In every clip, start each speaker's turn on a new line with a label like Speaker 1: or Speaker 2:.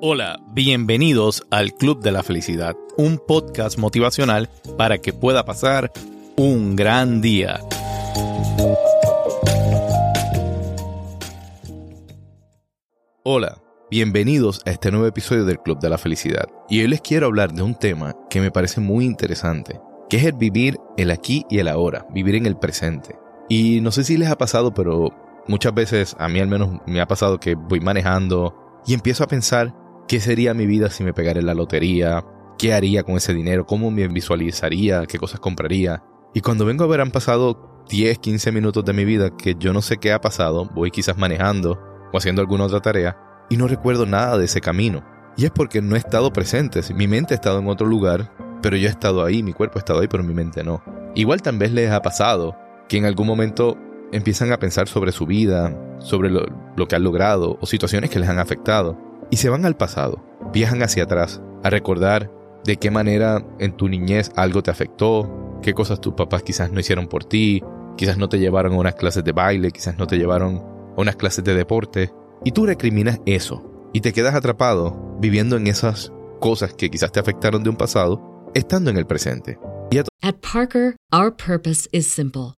Speaker 1: Hola, bienvenidos al Club de la Felicidad, un podcast motivacional para que pueda pasar un gran día. Hola, bienvenidos a este nuevo episodio del Club de la Felicidad. Y hoy les quiero hablar de un tema que me parece muy interesante, que es el vivir el aquí y el ahora, vivir en el presente. Y no sé si les ha pasado, pero muchas veces, a mí al menos me ha pasado que voy manejando y empiezo a pensar qué sería mi vida si me pegara en la lotería, qué haría con ese dinero, cómo me visualizaría, qué cosas compraría. Y cuando vengo a ver han pasado 10, 15 minutos de mi vida que yo no sé qué ha pasado, voy quizás manejando o haciendo alguna otra tarea y no recuerdo nada de ese camino. Y es porque no he estado presente, mi mente ha estado en otro lugar, pero yo he estado ahí, mi cuerpo ha estado ahí, pero mi mente no. Igual tal vez les ha pasado que en algún momento empiezan a pensar sobre su vida, sobre lo, que han logrado o situaciones que les han afectado, y se van al pasado, viajan hacia atrás, a recordar de qué manera en tu niñez algo te afectó, qué cosas tus papás quizás no hicieron por ti, quizás no te llevaron a unas clases de baile, quizás no te llevaron a unas clases de deporte, y tú recriminas eso, y te quedas atrapado viviendo en esas cosas que quizás te afectaron de un pasado, estando en el presente.
Speaker 2: At Parker, our purpose is simple.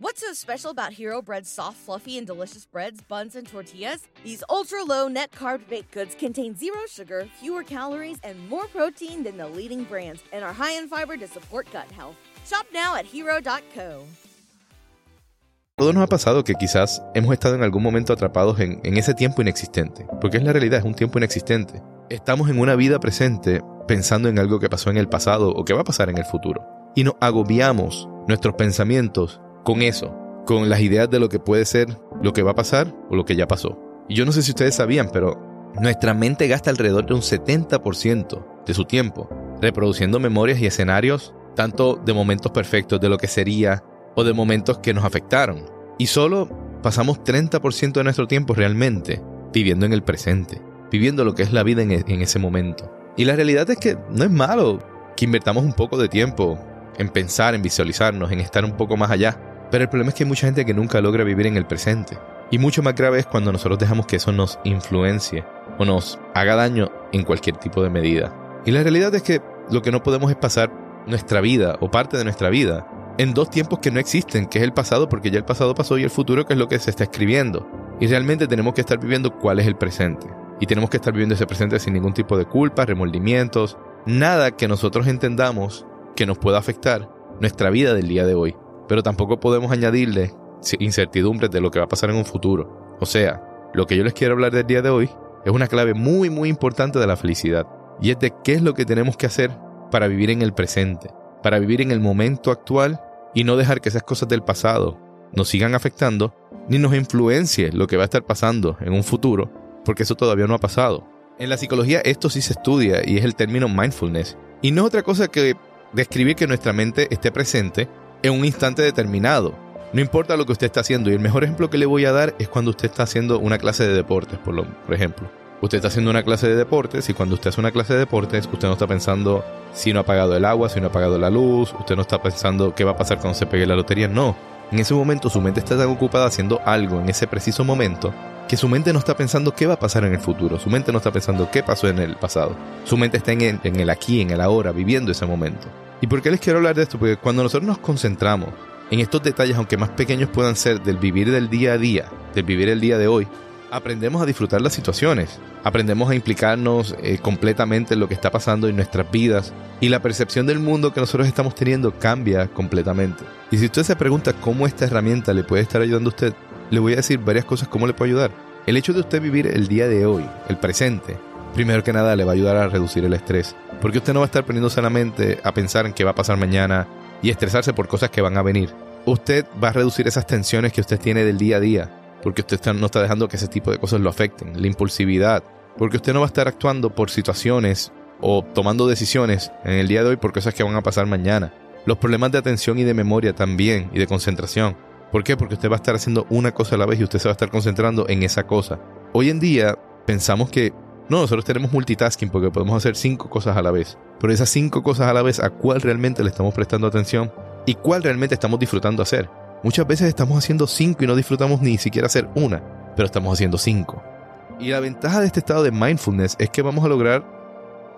Speaker 3: What's so special about Hero Bread's soft, fluffy, and delicious breads, buns, and tortillas? These ultra low net carb baked goods contain zero sugar, fewer calories, and more protein than the leading brands, and are high in fiber to support gut health. Shop now at hero.co.
Speaker 1: Todo nos ha pasado que quizás hemos estado en algún momento atrapados en, en ese tiempo inexistente, porque es la realidad, es un tiempo inexistente. Estamos en una vida presente pensando en algo que pasó en el pasado o que va a pasar en el futuro. Y nos agobiamos nuestros pensamientos con eso, con las ideas de lo que puede ser, lo que va a pasar o lo que ya pasó. Y yo no sé si ustedes sabían, pero nuestra mente gasta alrededor de un 70% de su tiempo reproduciendo memorias y escenarios, tanto de momentos perfectos de lo que sería o de momentos que nos afectaron. Y solo pasamos 30% de nuestro tiempo realmente viviendo en el presente, viviendo lo que es la vida en, en ese momento. Y la realidad es que no es malo que invertamos un poco de tiempo en pensar, en visualizarnos, en estar un poco más allá pero el problema es que hay mucha gente que nunca logra vivir en el presente. Y mucho más grave es cuando nosotros dejamos que eso nos influencie o nos haga daño en cualquier tipo de medida. Y la realidad es que lo que no podemos es pasar nuestra vida o parte de nuestra vida en dos tiempos que no existen, que es el pasado porque ya el pasado pasó y el futuro que es lo que se está escribiendo. Y realmente tenemos que estar viviendo cuál es el presente. Y tenemos que estar viviendo ese presente sin ningún tipo de culpa, remordimientos, nada que nosotros entendamos que nos pueda afectar nuestra vida del día de hoy pero tampoco podemos añadirle incertidumbres de lo que va a pasar en un futuro. O sea, lo que yo les quiero hablar del día de hoy es una clave muy muy importante de la felicidad y es de qué es lo que tenemos que hacer para vivir en el presente, para vivir en el momento actual y no dejar que esas cosas del pasado nos sigan afectando ni nos influencie lo que va a estar pasando en un futuro, porque eso todavía no ha pasado. En la psicología esto sí se estudia y es el término mindfulness. Y no es otra cosa que describir que nuestra mente esté presente en un instante determinado. No importa lo que usted está haciendo. Y el mejor ejemplo que le voy a dar es cuando usted está haciendo una clase de deportes, por, lo, por ejemplo. Usted está haciendo una clase de deportes y cuando usted hace una clase de deportes, usted no está pensando si no ha apagado el agua, si no ha apagado la luz, usted no está pensando qué va a pasar cuando se pegue la lotería, no. En ese momento su mente está tan ocupada haciendo algo en ese preciso momento que su mente no está pensando qué va a pasar en el futuro, su mente no está pensando qué pasó en el pasado, su mente está en el aquí, en el ahora, viviendo ese momento. ¿Y por qué les quiero hablar de esto? Porque cuando nosotros nos concentramos en estos detalles, aunque más pequeños puedan ser, del vivir del día a día, del vivir el día de hoy, aprendemos a disfrutar las situaciones, aprendemos a implicarnos eh, completamente en lo que está pasando en nuestras vidas y la percepción del mundo que nosotros estamos teniendo cambia completamente. Y si usted se pregunta cómo esta herramienta le puede estar ayudando a usted, le voy a decir varias cosas cómo le puede ayudar. El hecho de usted vivir el día de hoy, el presente, primero que nada le va a ayudar a reducir el estrés. Porque usted no va a estar poniéndose la mente a pensar en qué va a pasar mañana y estresarse por cosas que van a venir. Usted va a reducir esas tensiones que usted tiene del día a día, porque usted no está dejando que ese tipo de cosas lo afecten. La impulsividad, porque usted no va a estar actuando por situaciones o tomando decisiones en el día de hoy por cosas que van a pasar mañana. Los problemas de atención y de memoria también y de concentración. ¿Por qué? Porque usted va a estar haciendo una cosa a la vez y usted se va a estar concentrando en esa cosa. Hoy en día pensamos que no, nosotros tenemos multitasking porque podemos hacer cinco cosas a la vez. Pero esas cinco cosas a la vez, ¿a cuál realmente le estamos prestando atención? ¿Y cuál realmente estamos disfrutando hacer? Muchas veces estamos haciendo cinco y no disfrutamos ni siquiera hacer una, pero estamos haciendo cinco. Y la ventaja de este estado de mindfulness es que vamos a lograr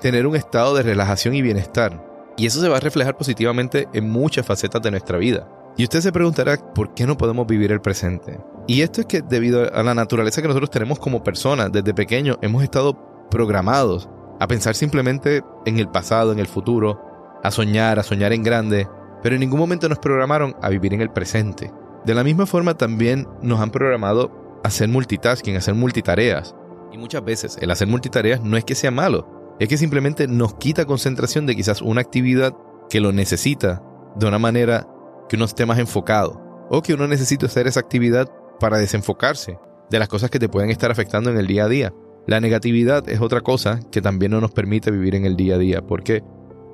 Speaker 1: tener un estado de relajación y bienestar. Y eso se va a reflejar positivamente en muchas facetas de nuestra vida. Y usted se preguntará por qué no podemos vivir el presente. Y esto es que debido a la naturaleza que nosotros tenemos como personas, desde pequeños hemos estado programados a pensar simplemente en el pasado, en el futuro, a soñar, a soñar en grande, pero en ningún momento nos programaron a vivir en el presente. De la misma forma también nos han programado a hacer multitasking, a hacer multitareas. Y muchas veces el hacer multitareas no es que sea malo, es que simplemente nos quita concentración de quizás una actividad que lo necesita de una manera que uno esté más enfocado o que uno necesite hacer esa actividad para desenfocarse de las cosas que te pueden estar afectando en el día a día. La negatividad es otra cosa que también no nos permite vivir en el día a día. ¿Por qué?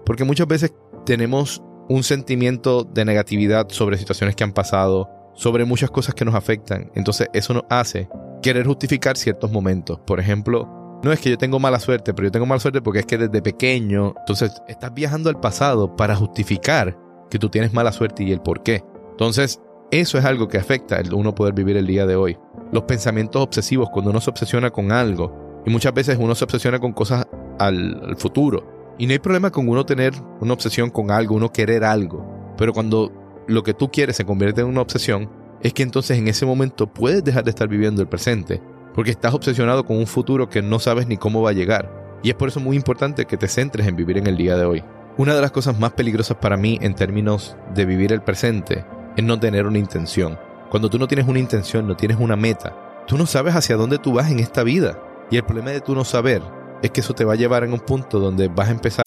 Speaker 1: Porque muchas veces tenemos un sentimiento de negatividad sobre situaciones que han pasado, sobre muchas cosas que nos afectan. Entonces eso nos hace querer justificar ciertos momentos. Por ejemplo, no es que yo tengo mala suerte, pero yo tengo mala suerte porque es que desde pequeño, entonces estás viajando al pasado para justificar que tú tienes mala suerte y el por qué. Entonces, eso es algo que afecta el uno poder vivir el día de hoy. Los pensamientos obsesivos, cuando uno se obsesiona con algo, y muchas veces uno se obsesiona con cosas al, futuro. Y no hay problema con uno tener una obsesión con algo, uno querer algo. Pero cuando lo que tú quieres se convierte en una obsesión, es que entonces en ese momento puedes dejar de estar viviendo el presente, porque estás obsesionado con un futuro que no sabes ni cómo va a llegar. Y es por eso muy importante que te centres en vivir en el día de hoy. Una de las cosas más peligrosas para mí en términos de vivir el presente es no tener una intención. Cuando tú no tienes una intención, no tienes una meta, tú no sabes hacia dónde tú vas en esta vida. Y el problema de tú no saber es que eso te va a llevar en un punto donde vas a empezar.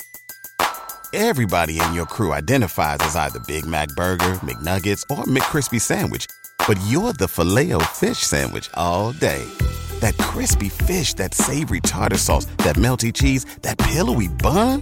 Speaker 4: Everybody in your crew identifies as either Big Mac Burger, McNuggets, or McCrispy Sandwich. But you're the filet fish Sandwich all day. That crispy fish, that savory tartar sauce, that melty cheese, that pillowy bun.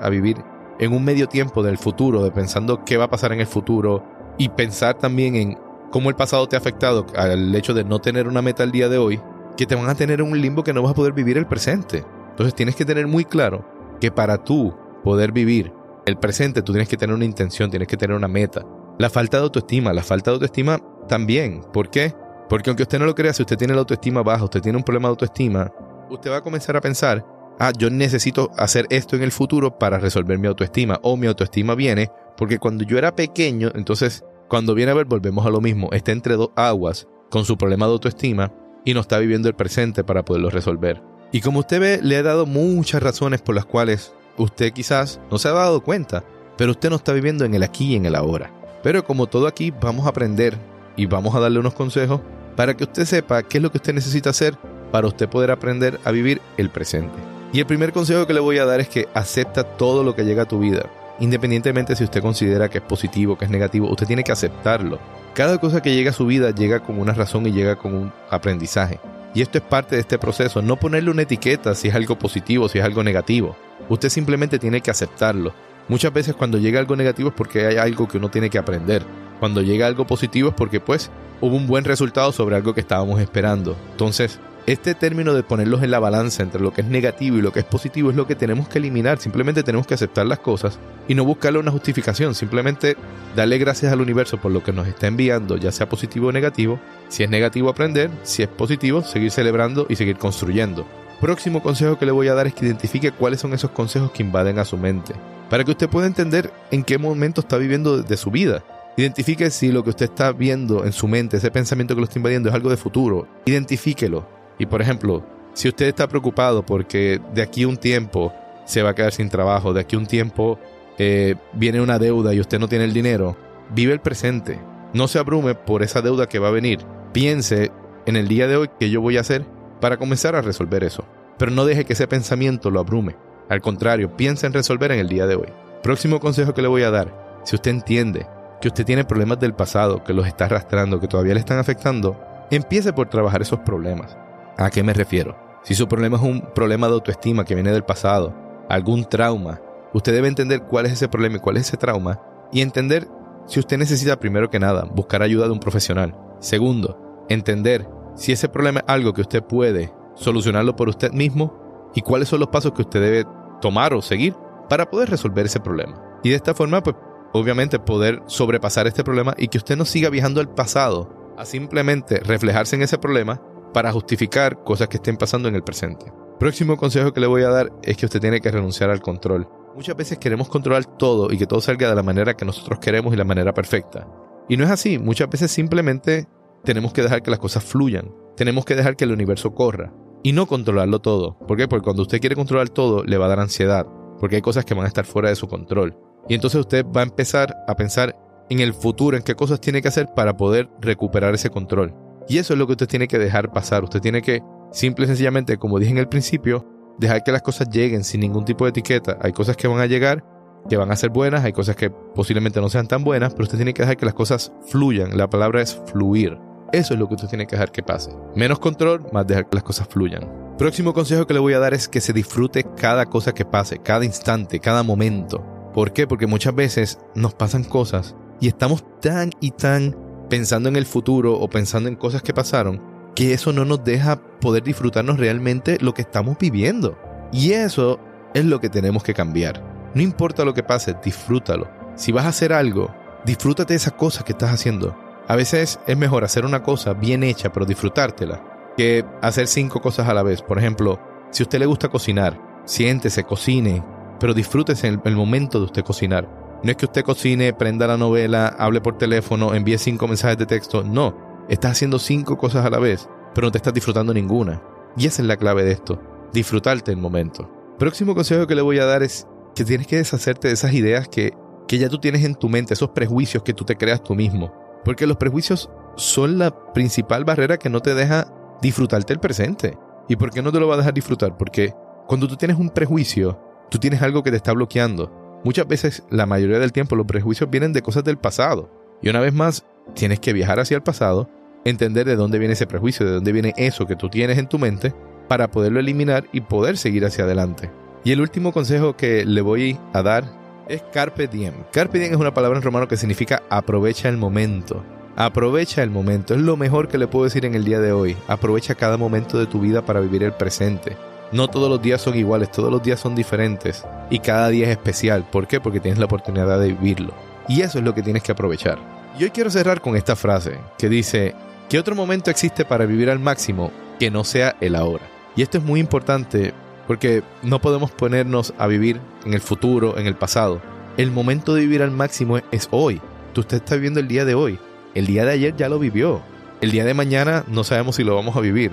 Speaker 1: a vivir en un medio tiempo del futuro, de pensando qué va a pasar en el futuro y pensar también en cómo el pasado te ha afectado al hecho de no tener una meta el día de hoy, que te van a tener en un limbo que no vas a poder vivir el presente. Entonces tienes que tener muy claro que para tú poder vivir el presente, tú tienes que tener una intención, tienes que tener una meta. La falta de autoestima, la falta de autoestima también. ¿Por qué? Porque aunque usted no lo crea, si usted tiene la autoestima baja, usted tiene un problema de autoestima, usted va a comenzar a pensar ah, yo necesito hacer esto en el futuro para resolver mi autoestima. O mi autoestima viene porque cuando yo era pequeño, entonces cuando viene a ver, volvemos a lo mismo. Está entre dos aguas con su problema de autoestima y no está viviendo el presente para poderlo resolver. Y como usted ve, le he dado muchas razones por las cuales usted quizás no se ha dado cuenta, pero usted no está viviendo en el aquí y en el ahora. Pero como todo aquí, vamos a aprender y vamos a darle unos consejos para que usted sepa qué es lo que usted necesita hacer para usted poder aprender a vivir el presente. Y el primer consejo que le voy a dar es que acepta todo lo que llega a tu vida. Independientemente si usted considera que es positivo, que es negativo, usted tiene que aceptarlo. Cada cosa que llega a su vida llega con una razón y llega con un aprendizaje. Y esto es parte de este proceso, no ponerle una etiqueta si es algo positivo, si es algo negativo. Usted simplemente tiene que aceptarlo. Muchas veces cuando llega algo negativo es porque hay algo que uno tiene que aprender. Cuando llega algo positivo es porque pues hubo un buen resultado sobre algo que estábamos esperando. Entonces, este término de ponerlos en la balanza entre lo que es negativo y lo que es positivo es lo que tenemos que eliminar. Simplemente tenemos que aceptar las cosas y no buscarle una justificación. Simplemente darle gracias al universo por lo que nos está enviando, ya sea positivo o negativo. Si es negativo, aprender. Si es positivo, seguir celebrando y seguir construyendo. Próximo consejo que le voy a dar es que identifique cuáles son esos consejos que invaden a su mente, para que usted pueda entender en qué momento está viviendo de su vida. Identifique si lo que usted está viendo en su mente, ese pensamiento que lo está invadiendo, es algo de futuro. Identifíquelo. Y por ejemplo, si usted está preocupado porque de aquí un tiempo se va a quedar sin trabajo, de aquí un tiempo eh, viene una deuda y usted no tiene el dinero, vive el presente. No se abrume por esa deuda que va a venir. Piense en el día de hoy qué yo voy a hacer para comenzar a resolver eso. Pero no deje que ese pensamiento lo abrume. Al contrario, piense en resolver en el día de hoy. Próximo consejo que le voy a dar, si usted entiende que usted tiene problemas del pasado, que los está arrastrando, que todavía le están afectando, empiece por trabajar esos problemas. ¿A qué me refiero? Si su problema es un problema de autoestima que viene del pasado, algún trauma, usted debe entender cuál es ese problema y cuál es ese trauma y entender si usted necesita primero que nada buscar ayuda de un profesional. Segundo, entender si ese problema es algo que usted puede solucionarlo por usted mismo y cuáles son los pasos que usted debe tomar o seguir para poder resolver ese problema. Y de esta forma, pues obviamente poder sobrepasar este problema y que usted no siga viajando al pasado a simplemente reflejarse en ese problema para justificar cosas que estén pasando en el presente. Próximo consejo que le voy a dar es que usted tiene que renunciar al control. Muchas veces queremos controlar todo y que todo salga de la manera que nosotros queremos y la manera perfecta. Y no es así, muchas veces simplemente tenemos que dejar que las cosas fluyan, tenemos que dejar que el universo corra y no controlarlo todo. ¿Por qué? Porque cuando usted quiere controlar todo le va a dar ansiedad, porque hay cosas que van a estar fuera de su control. Y entonces usted va a empezar a pensar en el futuro, en qué cosas tiene que hacer para poder recuperar ese control. Y eso es lo que usted tiene que dejar pasar. Usted tiene que, simple y sencillamente, como dije en el principio, dejar que las cosas lleguen sin ningún tipo de etiqueta. Hay cosas que van a llegar, que van a ser buenas, hay cosas que posiblemente no sean tan buenas, pero usted tiene que dejar que las cosas fluyan. La palabra es fluir. Eso es lo que usted tiene que dejar que pase. Menos control, más dejar que las cosas fluyan. Próximo consejo que le voy a dar es que se disfrute cada cosa que pase, cada instante, cada momento. ¿Por qué? Porque muchas veces nos pasan cosas y estamos tan y tan pensando en el futuro o pensando en cosas que pasaron que eso no nos deja poder disfrutarnos realmente lo que estamos viviendo. Y eso es lo que tenemos que cambiar. No importa lo que pase, disfrútalo. Si vas a hacer algo, disfrútate esa cosa que estás haciendo. A veces es mejor hacer una cosa bien hecha, pero disfrutártela, que hacer cinco cosas a la vez. Por ejemplo, si a usted le gusta cocinar, siéntese, cocine, pero disfrútese el, el momento de usted cocinar. No es que usted cocine, prenda la novela, hable por teléfono, envíe cinco mensajes de texto. No, estás haciendo cinco cosas a la vez, pero no te estás disfrutando ninguna. Y esa es la clave de esto, disfrutarte el momento. Próximo consejo que le voy a dar es que tienes que deshacerte de esas ideas que, que ya tú tienes en tu mente, esos prejuicios que tú te creas tú mismo. Porque los prejuicios son la principal barrera que no te deja disfrutarte el presente. ¿Y por qué no te lo va a dejar disfrutar? Porque cuando tú tienes un prejuicio, tú tienes algo que te está bloqueando. Muchas veces, la mayoría del tiempo, los prejuicios vienen de cosas del pasado. Y una vez más, tienes que viajar hacia el pasado, entender de dónde viene ese prejuicio, de dónde viene eso que tú tienes en tu mente, para poderlo eliminar y poder seguir hacia adelante. Y el último consejo que le voy a dar es carpe diem. Carpe diem es una palabra en romano que significa aprovecha el momento. Aprovecha el momento, es lo mejor que le puedo decir en el día de hoy. Aprovecha cada momento de tu vida para vivir el presente. No todos los días son iguales, todos los días son diferentes y cada día es especial. ¿Por qué? Porque tienes la oportunidad de vivirlo. Y eso es lo que tienes que aprovechar. Y hoy quiero cerrar con esta frase que dice, ¿qué otro momento existe para vivir al máximo que no sea el ahora? Y esto es muy importante porque no podemos ponernos a vivir en el futuro, en el pasado. El momento de vivir al máximo es hoy. Tú usted está viviendo el día de hoy. El día de ayer ya lo vivió. El día de mañana no sabemos si lo vamos a vivir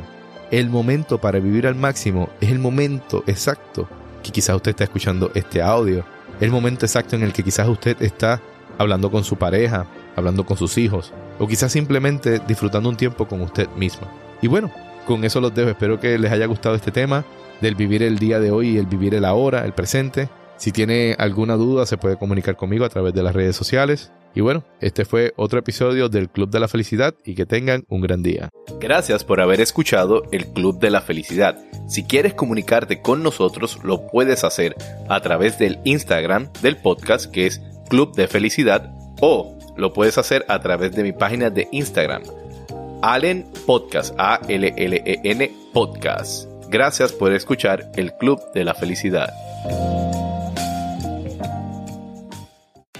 Speaker 1: el momento para vivir al máximo es el momento exacto que quizás usted está escuchando este audio, el momento exacto en el que quizás usted está hablando con su pareja, hablando con sus hijos, o quizás simplemente disfrutando un tiempo con usted misma. Y bueno, con eso los dejo. Espero que les haya gustado este tema del vivir el día de hoy y el vivir el ahora, el presente. Si tiene alguna duda, se puede comunicar conmigo a través de las redes sociales. Y bueno, este fue otro episodio del Club de la Felicidad y que tengan un gran día.
Speaker 5: Gracias por haber escuchado el Club de la Felicidad. Si quieres comunicarte con nosotros, lo puedes hacer a través del Instagram del podcast que es Club de Felicidad o lo puedes hacer a través de mi página de Instagram, Allen Podcast, A-L-L-E-N Podcast. Gracias por escuchar el Club de la Felicidad.